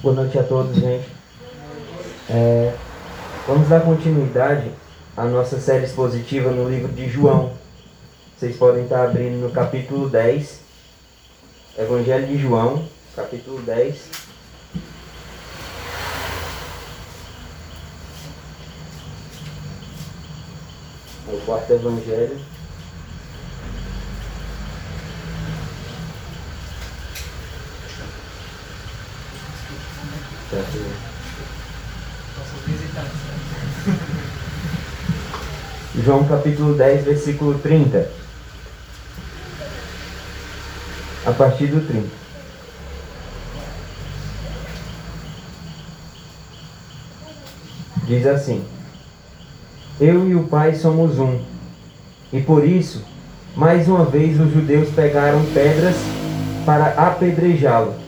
Boa noite a todos, gente. É, vamos dar continuidade à nossa série expositiva no livro de João. Vocês podem estar abrindo no capítulo 10, Evangelho de João, capítulo 10. É o quarto Evangelho. João capítulo 10, versículo 30. A partir do 30. Diz assim: Eu e o Pai somos um, e por isso, mais uma vez, os judeus pegaram pedras para apedrejá-lo.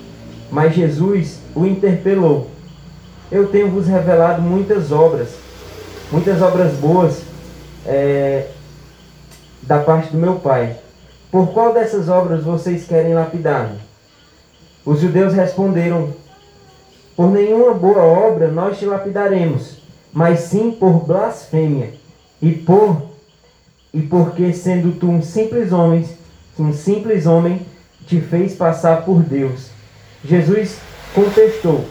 Mas Jesus o interpelou: Eu tenho vos revelado muitas obras, muitas obras boas é, da parte do meu Pai. Por qual dessas obras vocês querem lapidar-me? Os judeus responderam: Por nenhuma boa obra nós te lapidaremos, mas sim por blasfêmia, e por e porque sendo tu um simples homem, um simples homem, te fez passar por Deus. Jesus contestou: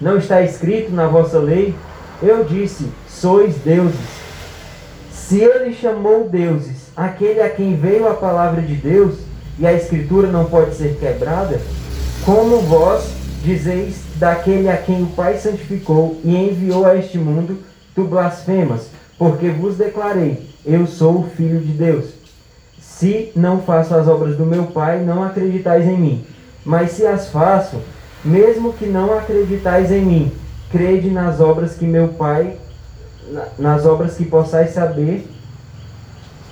Não está escrito na vossa lei? Eu disse: Sois deuses. Se ele chamou deuses aquele a quem veio a palavra de Deus, e a escritura não pode ser quebrada, como vós dizeis daquele a quem o Pai santificou e enviou a este mundo, tu blasfemas, porque vos declarei, eu sou o Filho de Deus. Se não faço as obras do meu Pai, não acreditais em mim. Mas se as faço, mesmo que não acreditais em mim, crede nas obras que meu Pai, nas obras que possais saber,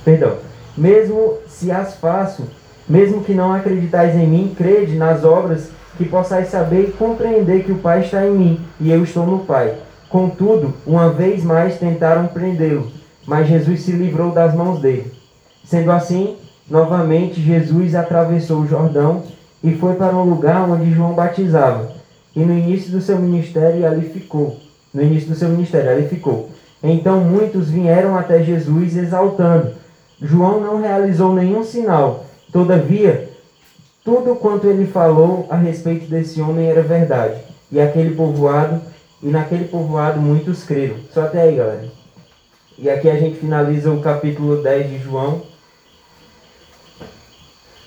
perdão, mesmo se as faço, mesmo que não acreditais em mim, crede nas obras que possais saber e compreender que o Pai está em mim e eu estou no Pai. Contudo, uma vez mais tentaram prendê-lo, mas Jesus se livrou das mãos dele. Sendo assim, novamente Jesus atravessou o Jordão e foi para um lugar onde João batizava. E no início do seu ministério ali ficou. No início do seu ministério ali ficou. Então muitos vieram até Jesus exaltando. João não realizou nenhum sinal. Todavia, tudo quanto ele falou a respeito desse homem era verdade. E aquele povoado, e naquele povoado muitos creram. Só até aí, galera. E aqui a gente finaliza o capítulo 10 de João.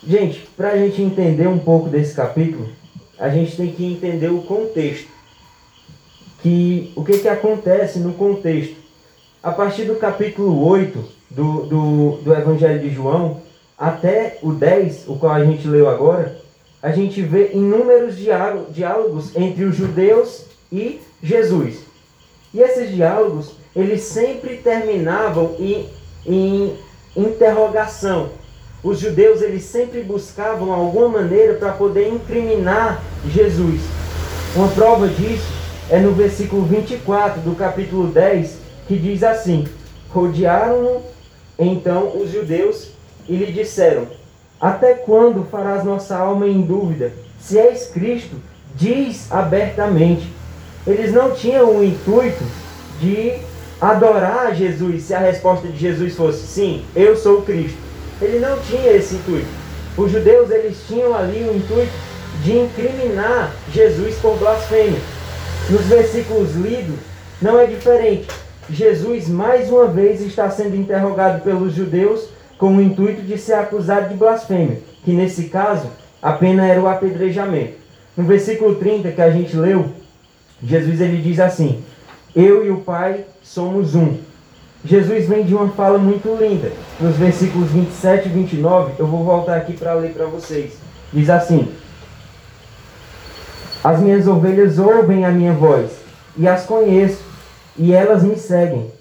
Gente, para a gente entender um pouco desse capítulo, a gente tem que entender o contexto. Que, o que, que acontece no contexto. A partir do capítulo 8 do, do, do Evangelho de João até o 10, o qual a gente leu agora, a gente vê inúmeros diálogos entre os judeus e Jesus. E esses diálogos, eles sempre terminavam em, em interrogação os judeus eles sempre buscavam alguma maneira para poder incriminar Jesus. Uma prova disso é no versículo 24 do capítulo 10, que diz assim: Rodearam-no então os judeus e lhe disseram: Até quando farás nossa alma em dúvida? Se és Cristo, diz abertamente. Eles não tinham o intuito de adorar Jesus se a resposta de Jesus fosse: Sim, eu sou Cristo ele não tinha esse intuito. Os judeus eles tinham ali o intuito de incriminar Jesus por blasfêmia. Nos versículos lidos não é diferente. Jesus mais uma vez está sendo interrogado pelos judeus com o intuito de ser acusado de blasfêmia, que nesse caso a pena era o apedrejamento. No versículo 30 que a gente leu, Jesus ele diz assim: Eu e o Pai somos um. Jesus vem de uma fala muito linda. Nos versículos 27 e 29, eu vou voltar aqui para ler para vocês. Diz assim: As minhas ovelhas ouvem a minha voz, e as conheço, e elas me seguem.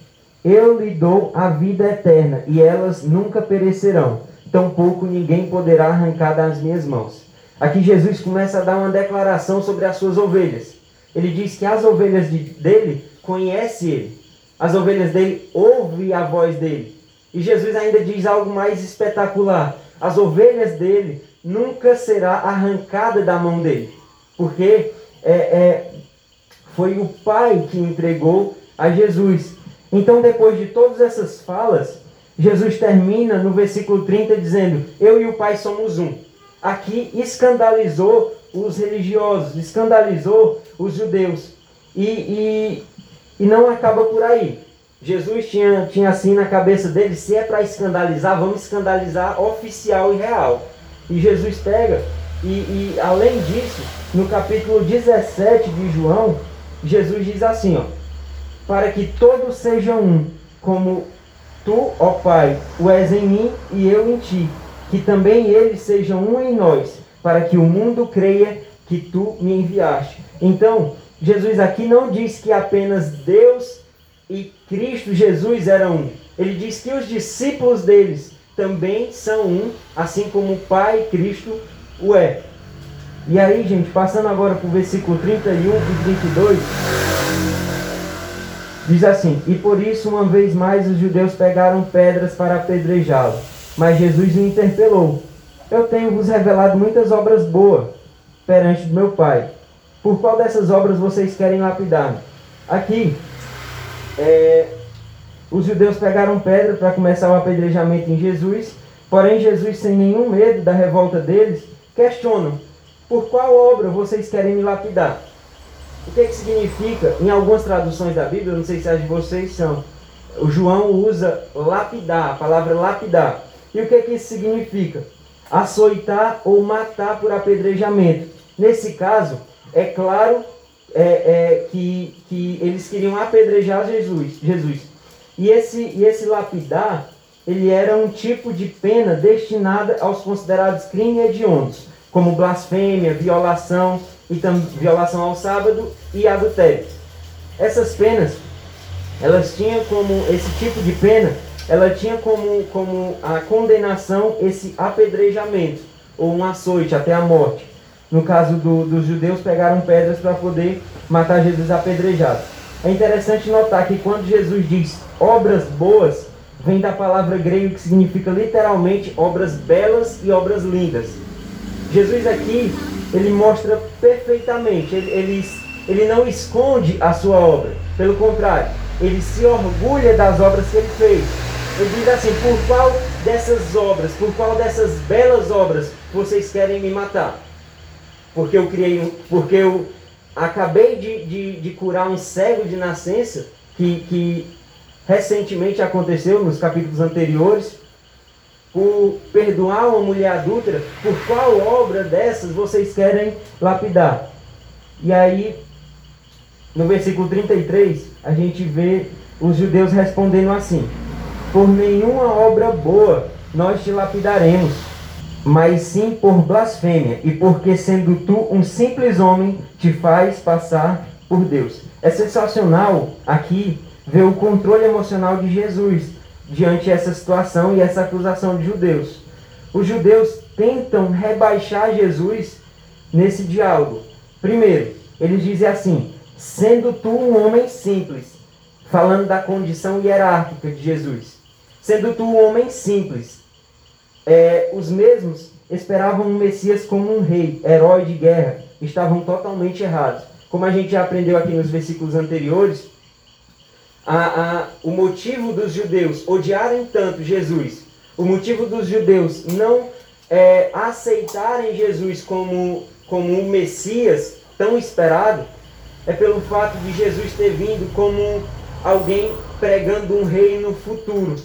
Eu lhe dou a vida eterna, e elas nunca perecerão. Tampouco ninguém poderá arrancar das minhas mãos. Aqui Jesus começa a dar uma declaração sobre as suas ovelhas. Ele diz que as ovelhas de, dele conhecem ele as ovelhas dele ouvem a voz dele. E Jesus ainda diz algo mais espetacular. As ovelhas dele nunca será arrancada da mão dele. Porque é, é, foi o Pai que entregou a Jesus. Então, depois de todas essas falas, Jesus termina no versículo 30 dizendo: Eu e o Pai somos um. Aqui escandalizou os religiosos, escandalizou os judeus. E, e, e não acaba por aí. Jesus tinha, tinha assim na cabeça dele: se é para escandalizar, vamos escandalizar oficial e real. E Jesus pega, e, e além disso, no capítulo 17 de João, Jesus diz assim: ó, para que todos sejam um, como tu, ó Pai, o és em mim e eu em ti, que também eles sejam um em nós, para que o mundo creia que tu me enviaste. Então, Jesus aqui não diz que apenas Deus e Cristo Jesus eram um. Ele diz que os discípulos deles também são um, assim como o Pai Cristo o é. E aí, gente, passando agora para o versículo 31 e 32, diz assim: E por isso, uma vez mais, os judeus pegaram pedras para apedrejá-lo. Mas Jesus o interpelou: Eu tenho vos revelado muitas obras boas perante meu Pai. Por qual dessas obras vocês querem lapidar-me? Aqui, é, os judeus pegaram pedra para começar o apedrejamento em Jesus, porém Jesus, sem nenhum medo da revolta deles, questionam: por qual obra vocês querem me lapidar? O que, é que significa? Em algumas traduções da Bíblia, não sei se as de vocês são, o João usa lapidar, a palavra lapidar. E o que, é que isso significa? Açoitar ou matar por apedrejamento. Nesse caso, é claro é, é, que, que eles queriam apedrejar Jesus. Jesus. E, esse, e esse lapidar, ele era um tipo de pena destinada aos considerados crimes hediondos, como blasfêmia, violação, e violação ao sábado e adultério. Essas penas, elas tinham como, esse tipo de pena, ela tinha como, como a condenação esse apedrejamento, ou um açoite até a morte. No caso do, dos judeus, pegaram pedras para poder matar Jesus apedrejado. É interessante notar que quando Jesus diz obras boas, vem da palavra grega que significa literalmente obras belas e obras lindas. Jesus aqui, ele mostra perfeitamente, ele, ele, ele não esconde a sua obra, pelo contrário, ele se orgulha das obras que ele fez. Ele diz assim: por qual dessas obras, por qual dessas belas obras vocês querem me matar? Porque eu criei, porque eu acabei de, de, de curar um cego de nascença, que, que recentemente aconteceu nos capítulos anteriores, por perdoar uma mulher adúltera, por qual obra dessas vocês querem lapidar? E aí, no versículo 33, a gente vê os judeus respondendo assim: Por nenhuma obra boa nós te lapidaremos, mas sim por blasfêmia, e porque sendo tu um simples homem, te faz passar por Deus. É sensacional aqui ver o controle emocional de Jesus diante essa situação e essa acusação de judeus. Os judeus tentam rebaixar Jesus nesse diálogo. Primeiro, eles dizem assim: sendo tu um homem simples, falando da condição hierárquica de Jesus, sendo tu um homem simples, é, os mesmos esperavam um Messias como um rei, herói de guerra, estavam totalmente errados. Como a gente já aprendeu aqui nos versículos anteriores, a, a, o motivo dos judeus odiarem tanto Jesus, o motivo dos judeus não é, aceitarem Jesus como, como um Messias tão esperado, é pelo fato de Jesus ter vindo como alguém pregando um reino futuro.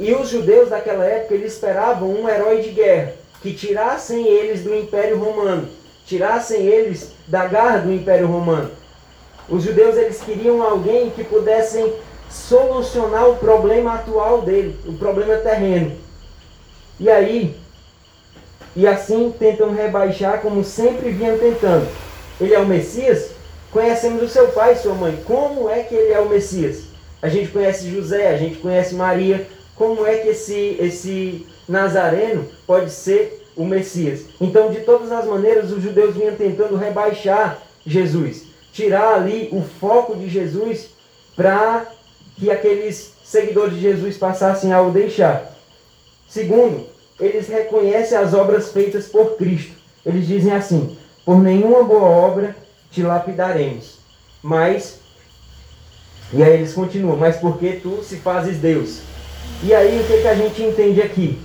E os judeus daquela época eles esperavam um herói de guerra que tirassem eles do Império Romano, tirassem eles da garra do Império Romano. Os judeus eles queriam alguém que pudessem solucionar o problema atual dele, o problema terreno. E aí, e assim tentam rebaixar como sempre vinham tentando. Ele é o Messias? Conhecemos o seu pai e sua mãe. Como é que ele é o Messias? A gente conhece José, a gente conhece Maria. Como é que esse, esse Nazareno pode ser o Messias? Então, de todas as maneiras, os judeus vinham tentando rebaixar Jesus tirar ali o foco de Jesus para que aqueles seguidores de Jesus passassem a o deixar. Segundo, eles reconhecem as obras feitas por Cristo. Eles dizem assim: por nenhuma boa obra te lapidaremos. Mas, e aí eles continuam, mas porque tu se fazes Deus. E aí o que, que a gente entende aqui?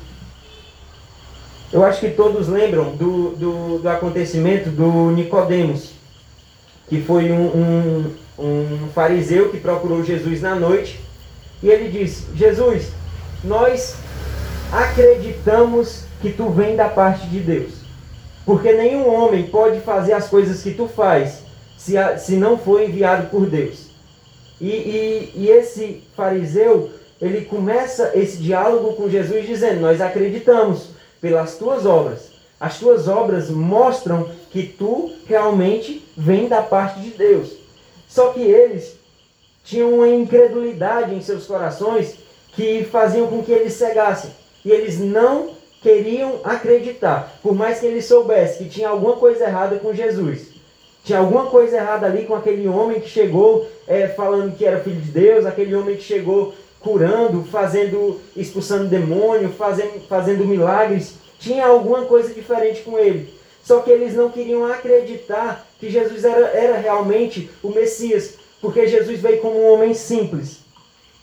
Eu acho que todos lembram do, do, do acontecimento do Nicodemos, que foi um, um, um fariseu que procurou Jesus na noite, e ele disse, Jesus, nós acreditamos que tu vem da parte de Deus. Porque nenhum homem pode fazer as coisas que tu faz se, se não for enviado por Deus. E, e, e esse fariseu, ele começa esse diálogo com Jesus dizendo: Nós acreditamos pelas tuas obras. As tuas obras mostram que tu realmente vem da parte de Deus. Só que eles tinham uma incredulidade em seus corações que faziam com que eles cegassem. E eles não queriam acreditar, por mais que eles soubessem que tinha alguma coisa errada com Jesus. Tinha alguma coisa errada ali com aquele homem que chegou é, falando que era filho de Deus, aquele homem que chegou curando, fazendo, expulsando demônio, fazendo, fazendo milagres. Tinha alguma coisa diferente com ele. Só que eles não queriam acreditar que Jesus era, era realmente o Messias, porque Jesus veio como um homem simples.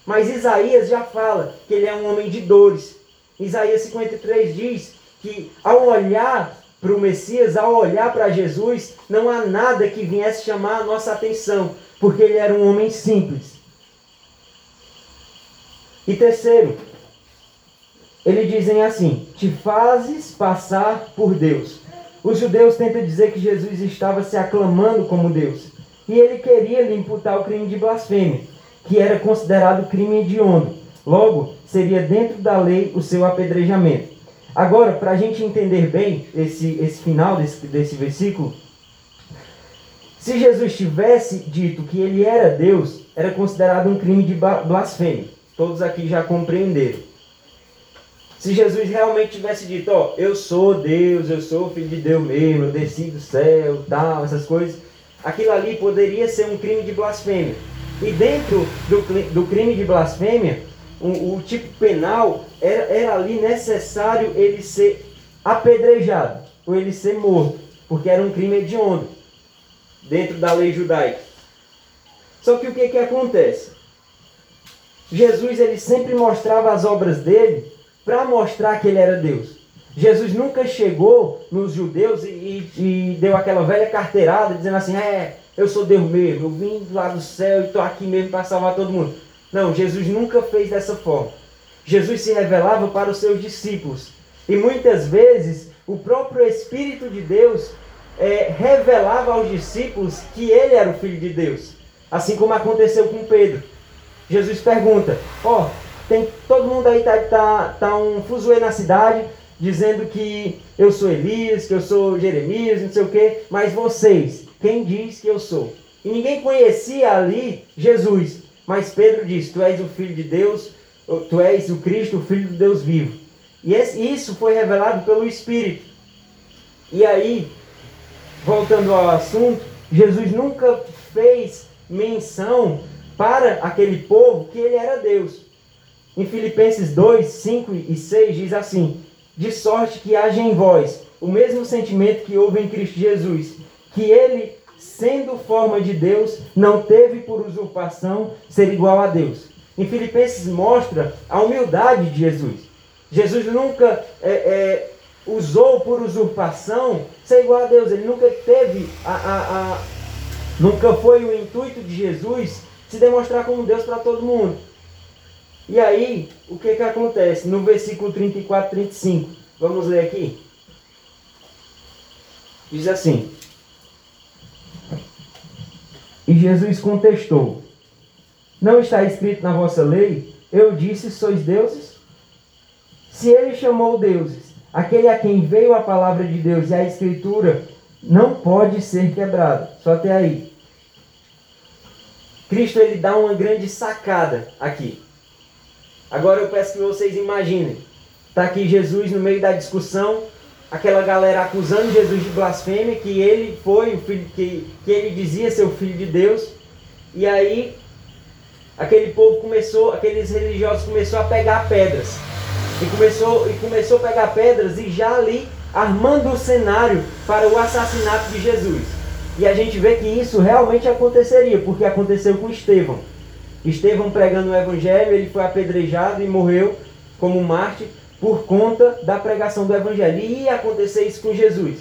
Mas Isaías já fala que ele é um homem de dores. Isaías 53 diz que ao olhar para o Messias, ao olhar para Jesus, não há nada que viesse chamar a nossa atenção, porque ele era um homem simples. E terceiro, eles dizem assim: te fazes passar por Deus. Os judeus tentam dizer que Jesus estava se aclamando como Deus. E ele queria lhe imputar o crime de blasfêmia, que era considerado crime hediondo. Logo, seria dentro da lei o seu apedrejamento. Agora, para a gente entender bem esse, esse final desse, desse versículo, se Jesus tivesse dito que ele era Deus, era considerado um crime de blasfêmia. Todos aqui já compreenderam. Se Jesus realmente tivesse dito, ó, eu sou Deus, eu sou filho de Deus mesmo, eu desci do céu, tal, essas coisas, aquilo ali poderia ser um crime de blasfêmia. E dentro do, do crime de blasfêmia, o, o tipo penal era, era ali necessário ele ser apedrejado, ou ele ser morto, porque era um crime hediondo, dentro da lei judaica. Só que o que, que acontece? Jesus ele sempre mostrava as obras dele para mostrar que ele era Deus. Jesus nunca chegou nos judeus e, e, e, deu aquela velha carteirada dizendo assim: É, eu sou Deus mesmo, eu vim lá do céu e estou aqui mesmo para salvar todo mundo. Não, Jesus nunca fez dessa forma. Jesus se revelava para os seus discípulos. E muitas vezes o próprio Espírito de Deus é, revelava aos discípulos que ele era o Filho de Deus. Assim como aconteceu com Pedro. Jesus pergunta: Ó, oh, tem todo mundo aí tá, tá, tá um fuzuê na cidade dizendo que eu sou Elias, que eu sou Jeremias, não sei o quê, mas vocês, quem diz que eu sou? E ninguém conhecia ali Jesus. Mas Pedro diz: Tu és o Filho de Deus, tu és o Cristo, o Filho de Deus vivo. E isso foi revelado pelo Espírito. E aí, voltando ao assunto, Jesus nunca fez menção para aquele povo que ele era Deus. Em Filipenses 2, 5 e 6 diz assim: De sorte que haja em vós o mesmo sentimento que houve em Cristo Jesus, que ele sendo forma de Deus, não teve por usurpação ser igual a Deus. Em Filipenses mostra a humildade de Jesus. Jesus nunca é, é, usou por usurpação ser igual a Deus. Ele nunca teve a, a, a nunca foi o intuito de Jesus se demonstrar como Deus para todo mundo. E aí, o que que acontece? No versículo 34, 35. Vamos ler aqui. Diz assim: e Jesus contestou: Não está escrito na vossa lei? Eu disse: Sois deuses? Se ele chamou deuses, aquele a quem veio a palavra de Deus e a Escritura, não pode ser quebrado. Só até aí. Cristo ele dá uma grande sacada aqui. Agora eu peço que vocês imaginem. Está aqui Jesus no meio da discussão, aquela galera acusando Jesus de blasfêmia, que ele foi o filho, que, que ele dizia ser o filho de Deus. E aí aquele povo começou, aqueles religiosos começou a pegar pedras. E começou, e começou a pegar pedras e já ali armando o cenário para o assassinato de Jesus. E a gente vê que isso realmente aconteceria, porque aconteceu com Estevão. Estevão pregando o evangelho, ele foi apedrejado e morreu como Marte por conta da pregação do evangelho. E ia acontecer isso com Jesus.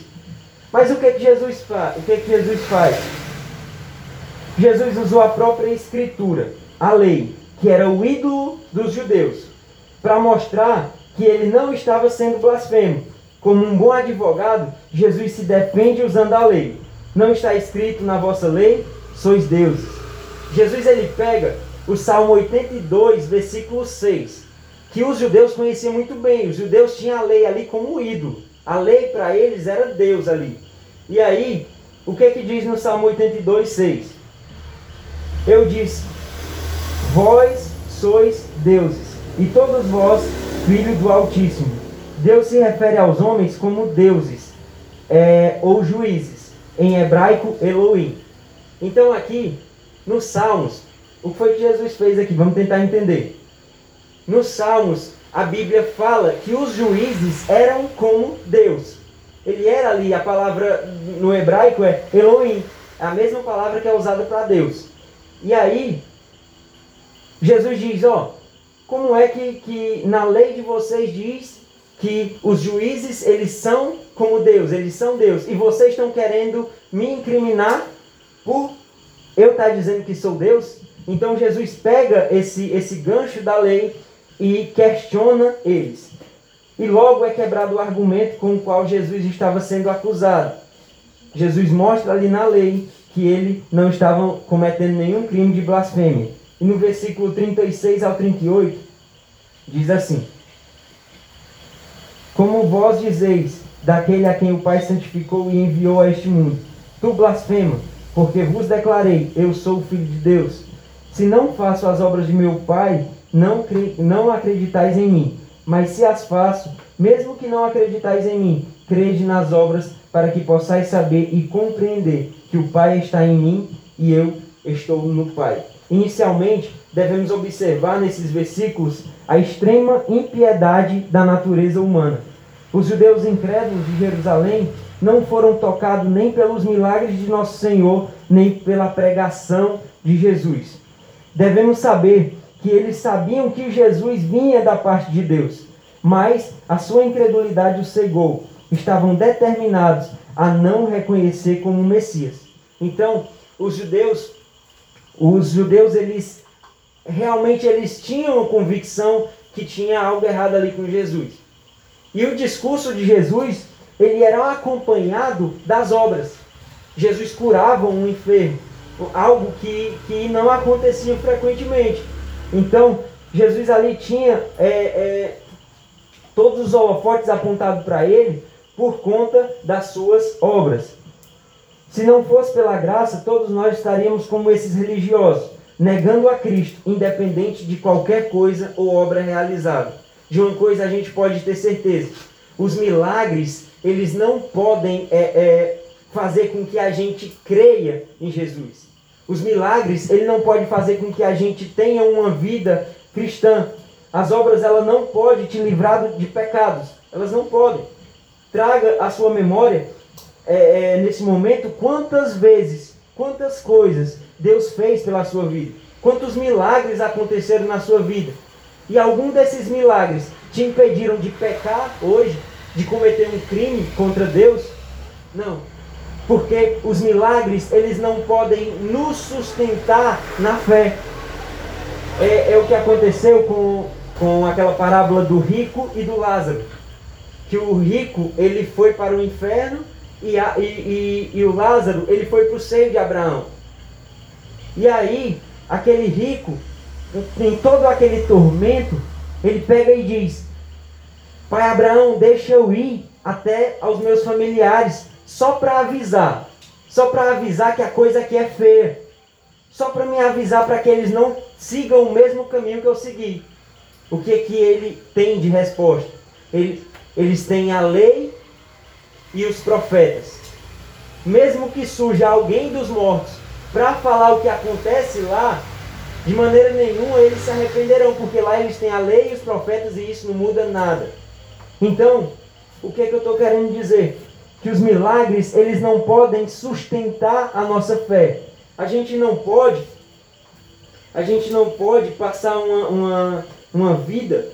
Mas o que que Jesus faz? O que que Jesus faz? Jesus usou a própria escritura, a lei, que era o ídolo dos judeus, para mostrar que ele não estava sendo blasfemo. Como um bom advogado, Jesus se defende usando a lei. Não está escrito na vossa lei, sois deuses. Jesus ele pega o Salmo 82, versículo 6, que os judeus conheciam muito bem. Os judeus tinham a lei ali como ídolo. A lei para eles era Deus ali. E aí, o que que diz no Salmo 82, 6? Eu disse: Vós sois deuses, e todos vós filhos do Altíssimo. Deus se refere aos homens como deuses é, ou juízes, em hebraico Elohim. Então aqui, nos Salmos, o que foi que Jesus fez aqui? Vamos tentar entender. Nos Salmos, a Bíblia fala que os juízes eram como Deus. Ele era ali, a palavra no hebraico é Elohim, a mesma palavra que é usada para Deus. E aí, Jesus diz: Ó, como é que, que na lei de vocês diz que os juízes eles são como Deus, eles são Deus, e vocês estão querendo me incriminar por eu estar dizendo que sou Deus? Então Jesus pega esse, esse gancho da lei e questiona eles. E logo é quebrado o argumento com o qual Jesus estava sendo acusado. Jesus mostra ali na lei que ele não estava cometendo nenhum crime de blasfêmia. E no versículo 36 ao 38 diz assim: Como vós dizeis daquele a quem o Pai santificou e enviou a este mundo, tu blasfema, porque vos declarei, eu sou o Filho de Deus. Se não faço as obras de meu Pai, não, não acreditais em mim. Mas se as faço, mesmo que não acreditais em mim, crede nas obras, para que possais saber e compreender que o Pai está em mim e eu estou no Pai. Inicialmente, devemos observar nesses versículos a extrema impiedade da natureza humana. Os judeus incrédulos de Jerusalém não foram tocados nem pelos milagres de nosso Senhor, nem pela pregação de Jesus devemos saber que eles sabiam que Jesus vinha da parte de Deus, mas a sua incredulidade o cegou. Estavam determinados a não reconhecer como Messias. Então, os judeus, os judeus eles realmente eles tinham a convicção que tinha algo errado ali com Jesus. E o discurso de Jesus, ele era acompanhado das obras. Jesus curava um enfermo, algo que, que não acontecia frequentemente. Então, Jesus ali tinha é, é, todos os holofotes apontados para ele por conta das suas obras. Se não fosse pela graça, todos nós estaríamos como esses religiosos, negando a Cristo, independente de qualquer coisa ou obra realizada. De uma coisa a gente pode ter certeza: os milagres, eles não podem é, é, fazer com que a gente creia em Jesus. Os milagres, ele não pode fazer com que a gente tenha uma vida cristã. As obras, ela não pode te livrar de pecados. Elas não podem. Traga à sua memória, é, é, nesse momento, quantas vezes, quantas coisas Deus fez pela sua vida. Quantos milagres aconteceram na sua vida. E algum desses milagres te impediram de pecar hoje, de cometer um crime contra Deus? Não porque os milagres eles não podem nos sustentar na fé. É, é, o que aconteceu com, com aquela parábola do rico e do Lázaro. Que o rico ele foi para o inferno e, a, e, e, e o Lázaro ele foi para o seio de Abraão. E aí, aquele rico, em todo aquele tormento, ele pega e diz: Pai Abraão, deixa eu ir até aos meus familiares, só para avisar. Só para avisar que a coisa aqui é feia. Só para me avisar para que eles não sigam o mesmo caminho que eu segui. O que que ele tem de resposta? Ele, eles têm a lei e os profetas. Mesmo que surja alguém dos mortos para falar o que acontece lá, de maneira nenhuma eles se arrependerão, porque lá eles têm a lei e os profetas e isso não muda nada. Então, o que, que eu estou querendo dizer? que os milagres eles não podem sustentar a nossa fé. A gente não pode, a gente não pode passar uma, uma, uma vida,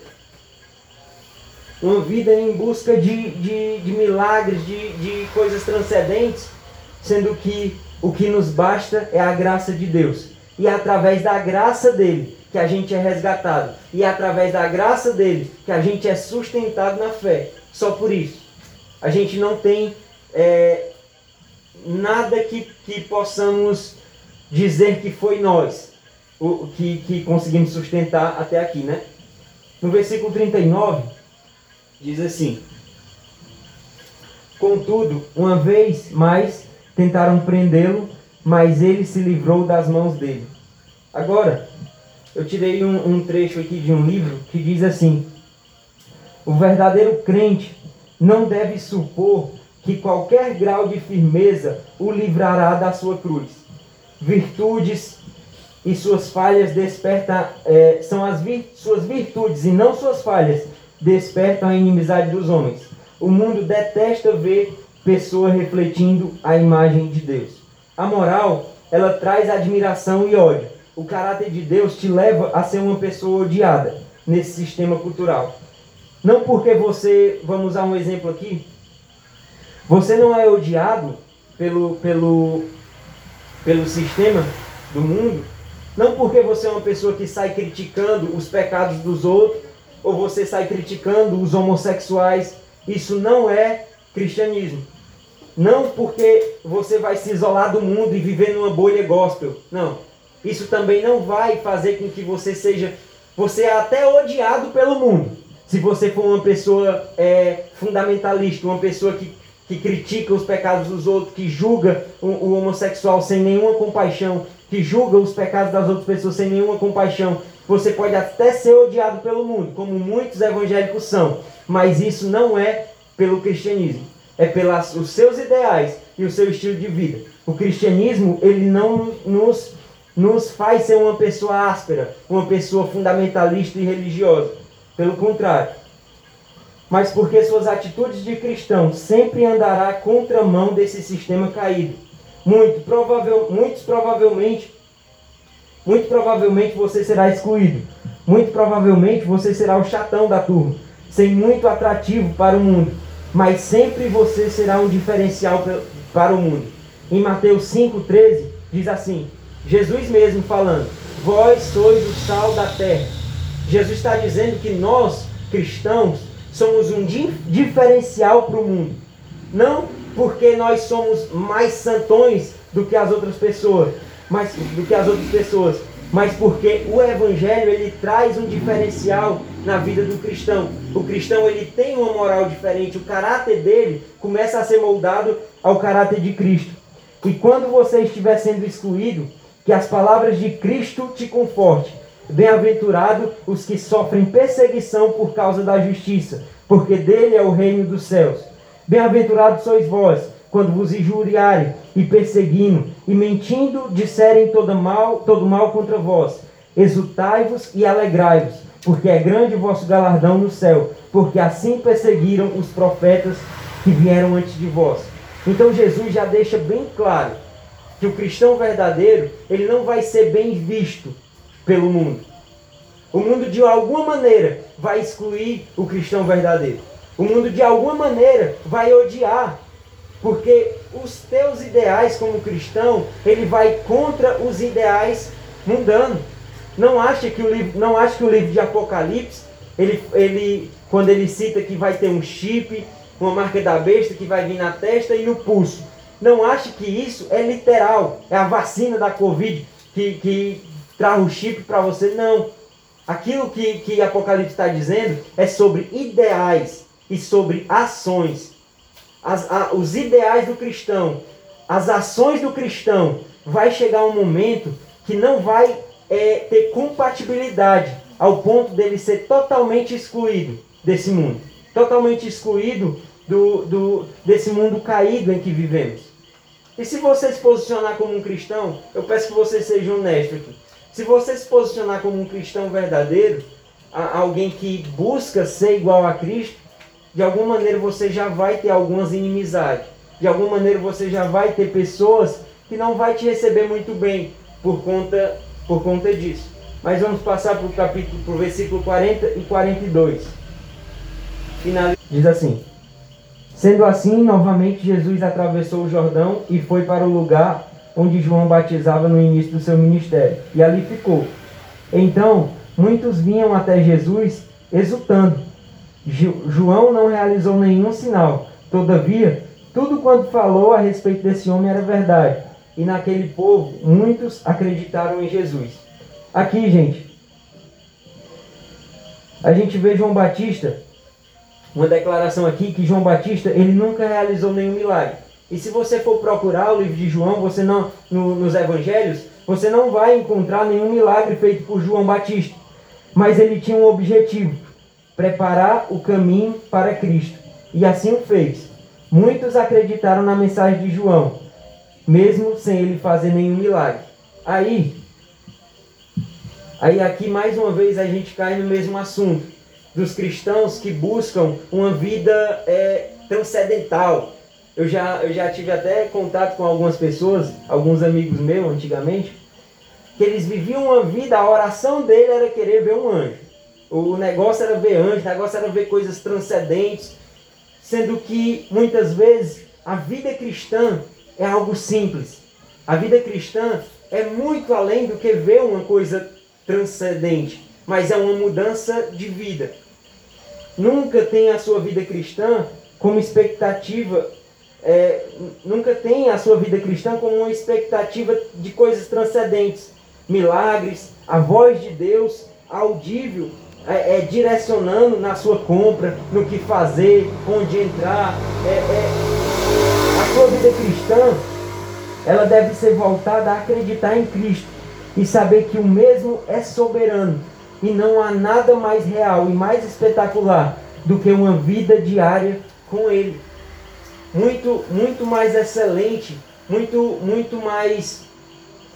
uma vida em busca de, de, de milagres, de, de coisas transcendentes, sendo que o que nos basta é a graça de Deus. E é através da graça dele que a gente é resgatado. E é através da graça dele que a gente é sustentado na fé. Só por isso. A gente não tem é, nada que, que possamos dizer que foi nós o, que, que conseguimos sustentar até aqui, né? No versículo 39, diz assim: Contudo, uma vez mais tentaram prendê-lo, mas ele se livrou das mãos dele. Agora, eu tirei um, um trecho aqui de um livro que diz assim: O verdadeiro crente não deve supor que qualquer grau de firmeza o livrará da sua cruz. Virtudes e suas falhas despertam, é, são as suas virtudes e não suas falhas despertam a inimizade dos homens. O mundo detesta ver pessoa refletindo a imagem de Deus. A moral, ela traz admiração e ódio. O caráter de Deus te leva a ser uma pessoa odiada nesse sistema cultural. Não porque você, vamos usar um exemplo aqui, você não é odiado pelo, pelo, pelo sistema do mundo, não porque você é uma pessoa que sai criticando os pecados dos outros, ou você sai criticando os homossexuais. Isso não é cristianismo. Não porque você vai se isolar do mundo e viver numa bolha gospel. Não. Isso também não vai fazer com que você seja. Você é até odiado pelo mundo. Se você for uma pessoa é, fundamentalista, uma pessoa que, que critica os pecados dos outros, que julga o, o homossexual sem nenhuma compaixão, que julga os pecados das outras pessoas sem nenhuma compaixão, você pode até ser odiado pelo mundo, como muitos evangélicos são, mas isso não é pelo cristianismo, é pelos seus ideais e o seu estilo de vida. O cristianismo, ele não nos, nos faz ser uma pessoa áspera, uma pessoa fundamentalista e religiosa. Pelo contrário. Mas porque suas atitudes de cristão sempre andará contramão desse sistema caído. Muito provável, muitos provavelmente, muito provavelmente você será excluído. Muito provavelmente você será o chatão da turma, sem muito atrativo para o mundo. Mas sempre você será um diferencial para o mundo. Em Mateus 5,13 diz assim: Jesus mesmo falando: Vós sois o sal da terra. Jesus está dizendo que nós, cristãos, somos um diferencial para o mundo. Não porque nós somos mais santões do que as outras pessoas, mas do que as outras pessoas, mas porque o evangelho ele traz um diferencial na vida do cristão. O cristão ele tem uma moral diferente, o caráter dele começa a ser moldado ao caráter de Cristo. E quando você estiver sendo excluído, que as palavras de Cristo te conforte. Bem-aventurado os que sofrem perseguição por causa da justiça, porque dele é o reino dos céus. Bem-aventurados sois vós, quando vos injuriarem e perseguindo e mentindo disserem todo mal, todo mal contra vós. Exultai-vos e alegrai-vos, porque é grande o vosso galardão no céu, porque assim perseguiram os profetas que vieram antes de vós. Então Jesus já deixa bem claro que o cristão verdadeiro, ele não vai ser bem visto pelo mundo. O mundo de alguma maneira vai excluir o cristão verdadeiro. O mundo de alguma maneira vai odiar, porque os teus ideais como cristão, ele vai contra os ideais mundanos. Não acha que o livro, não acha que o livro de Apocalipse, ele, ele quando ele cita que vai ter um chip, uma marca da besta que vai vir na testa e no pulso. Não ache que isso é literal, é a vacina da Covid que, que traz o chip para você. Não. Aquilo que, que Apocalipse está dizendo é sobre ideais e sobre ações. As, a, os ideais do cristão, as ações do cristão, vai chegar um momento que não vai é, ter compatibilidade ao ponto dele ser totalmente excluído desse mundo. Totalmente excluído do, do, desse mundo caído em que vivemos. E se você se posicionar como um cristão, eu peço que você seja honesto aqui. Se você se posicionar como um cristão verdadeiro, alguém que busca ser igual a Cristo, de alguma maneira você já vai ter algumas inimizades. de alguma maneira você já vai ter pessoas que não vai te receber muito bem por conta, por conta disso. Mas vamos passar para o capítulo, para o versículo 40 e 42. Finaliza. Diz assim: Sendo assim, novamente Jesus atravessou o Jordão e foi para o lugar onde João batizava no início do seu ministério, e ali ficou. Então, muitos vinham até Jesus exultando. João não realizou nenhum sinal, todavia, tudo quanto falou a respeito desse homem era verdade, e naquele povo muitos acreditaram em Jesus. Aqui, gente, a gente vê João Batista, uma declaração aqui que João Batista ele nunca realizou nenhum milagre. E se você for procurar o livro de João, você não no, nos evangelhos, você não vai encontrar nenhum milagre feito por João Batista. Mas ele tinha um objetivo: preparar o caminho para Cristo. E assim o fez. Muitos acreditaram na mensagem de João, mesmo sem ele fazer nenhum milagre. Aí, aí aqui mais uma vez a gente cai no mesmo assunto dos cristãos que buscam uma vida é, transcendental. Eu já, eu já tive até contato com algumas pessoas, alguns amigos meus antigamente, que eles viviam uma vida, a oração dele era querer ver um anjo. O negócio era ver anjo, o negócio era ver coisas transcendentes, sendo que muitas vezes a vida cristã é algo simples. A vida cristã é muito além do que ver uma coisa transcendente, mas é uma mudança de vida. Nunca tenha a sua vida cristã como expectativa, é, nunca tenha a sua vida cristã como uma expectativa de coisas transcendentes, milagres, a voz de Deus audível, é, é, direcionando na sua compra, no que fazer, onde entrar. É, é, a sua vida cristã, ela deve ser voltada a acreditar em Cristo e saber que o mesmo é soberano e não há nada mais real e mais espetacular do que uma vida diária com Ele. Muito, muito mais excelente, muito, muito mais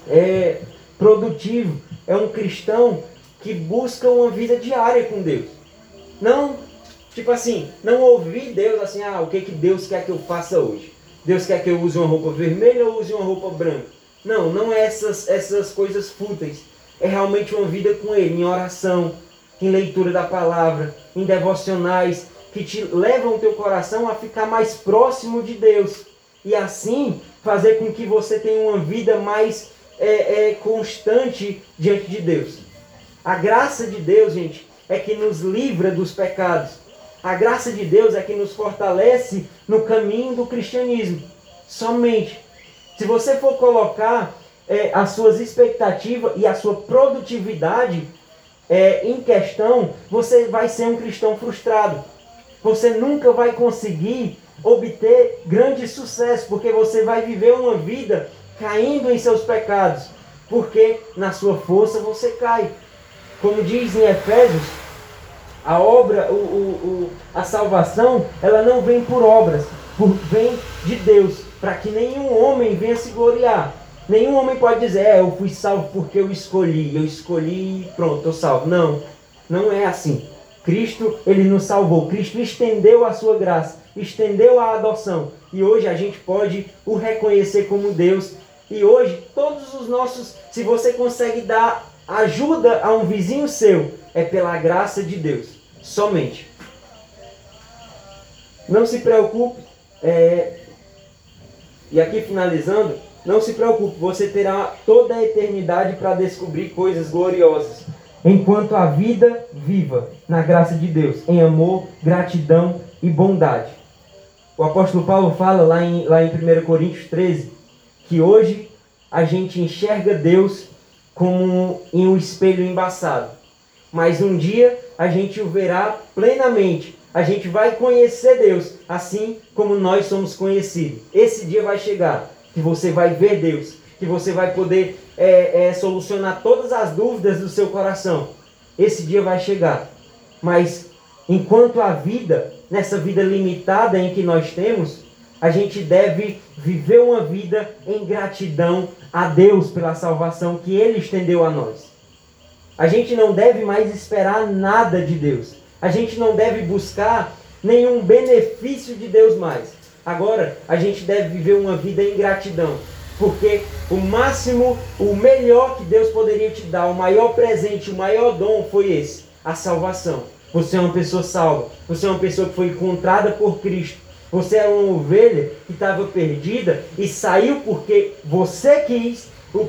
é, produtivo é um cristão que busca uma vida diária com Deus. Não, tipo assim, não ouvir Deus assim, ah, o que, que Deus quer que eu faça hoje? Deus quer que eu use uma roupa vermelha ou use uma roupa branca? Não, não é essas, essas coisas fúteis é realmente uma vida com Ele, em oração, em leitura da palavra, em devocionais, que te levam o teu coração a ficar mais próximo de Deus. E assim fazer com que você tenha uma vida mais é, é, constante diante de Deus. A graça de Deus, gente, é que nos livra dos pecados. A graça de Deus é que nos fortalece no caminho do cristianismo. Somente. Se você for colocar é, as suas expectativas e a sua produtividade é, em questão, você vai ser um cristão frustrado. Você nunca vai conseguir obter grande sucesso, porque você vai viver uma vida caindo em seus pecados, porque na sua força você cai. Como diz em Efésios, a obra, o, o, o, a salvação, ela não vem por obras, por, vem de Deus, para que nenhum homem venha se gloriar. Nenhum homem pode dizer, é, eu fui salvo porque eu escolhi, eu escolhi e pronto, estou salvo. Não, não é assim. Cristo, ele nos salvou. Cristo estendeu a sua graça, estendeu a adoção. E hoje a gente pode o reconhecer como Deus. E hoje, todos os nossos, se você consegue dar ajuda a um vizinho seu, é pela graça de Deus, somente. Não se preocupe, é... e aqui finalizando, não se preocupe, você terá toda a eternidade para descobrir coisas gloriosas. Enquanto a vida viva na graça de Deus, em amor, gratidão e bondade. O apóstolo Paulo fala lá em, lá em 1 Coríntios 13 que hoje a gente enxerga Deus como em um espelho embaçado. Mas um dia a gente o verá plenamente. A gente vai conhecer Deus assim como nós somos conhecidos. Esse dia vai chegar que você vai ver Deus, que você vai poder é, é, solucionar todas as dúvidas do seu coração. Esse dia vai chegar. Mas enquanto a vida, nessa vida limitada em que nós temos, a gente deve viver uma vida em gratidão a Deus pela salvação que Ele estendeu a nós. A gente não deve mais esperar nada de Deus. A gente não deve buscar nenhum benefício de Deus mais. Agora, a gente deve viver uma vida em gratidão. Porque o máximo, o melhor que Deus poderia te dar, o maior presente, o maior dom foi esse: a salvação. Você é uma pessoa salva. Você é uma pessoa que foi encontrada por Cristo. Você é uma ovelha que estava perdida e saiu porque você quis,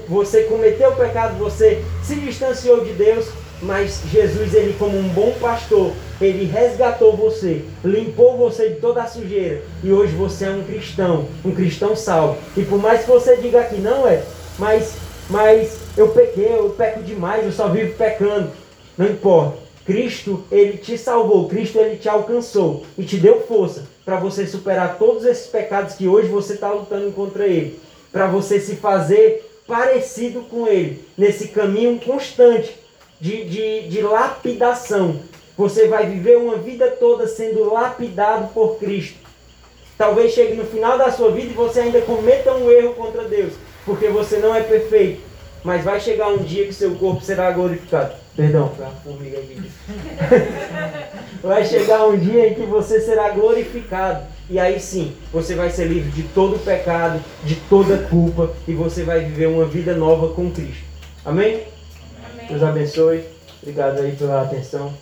você cometeu o pecado, você se distanciou de Deus, mas Jesus, ele como um bom pastor, ele resgatou você, limpou você de toda a sujeira e hoje você é um cristão, um cristão salvo. E por mais que você diga que não é, mas, mas eu pequei, eu peco demais, eu só vivo pecando. Não importa. Cristo, ele te salvou, Cristo, ele te alcançou e te deu força para você superar todos esses pecados que hoje você está lutando contra ele, para você se fazer parecido com ele, nesse caminho constante de, de, de lapidação. Você vai viver uma vida toda sendo lapidado por Cristo. Talvez chegue no final da sua vida e você ainda cometa um erro contra Deus, porque você não é perfeito. Mas vai chegar um dia que seu corpo será glorificado. Perdão, foi uma formiga aqui. vai chegar um dia em que você será glorificado. E aí sim, você vai ser livre de todo pecado, de toda culpa, e você vai viver uma vida nova com Cristo. Amém? Amém. Deus abençoe. Obrigado aí pela atenção.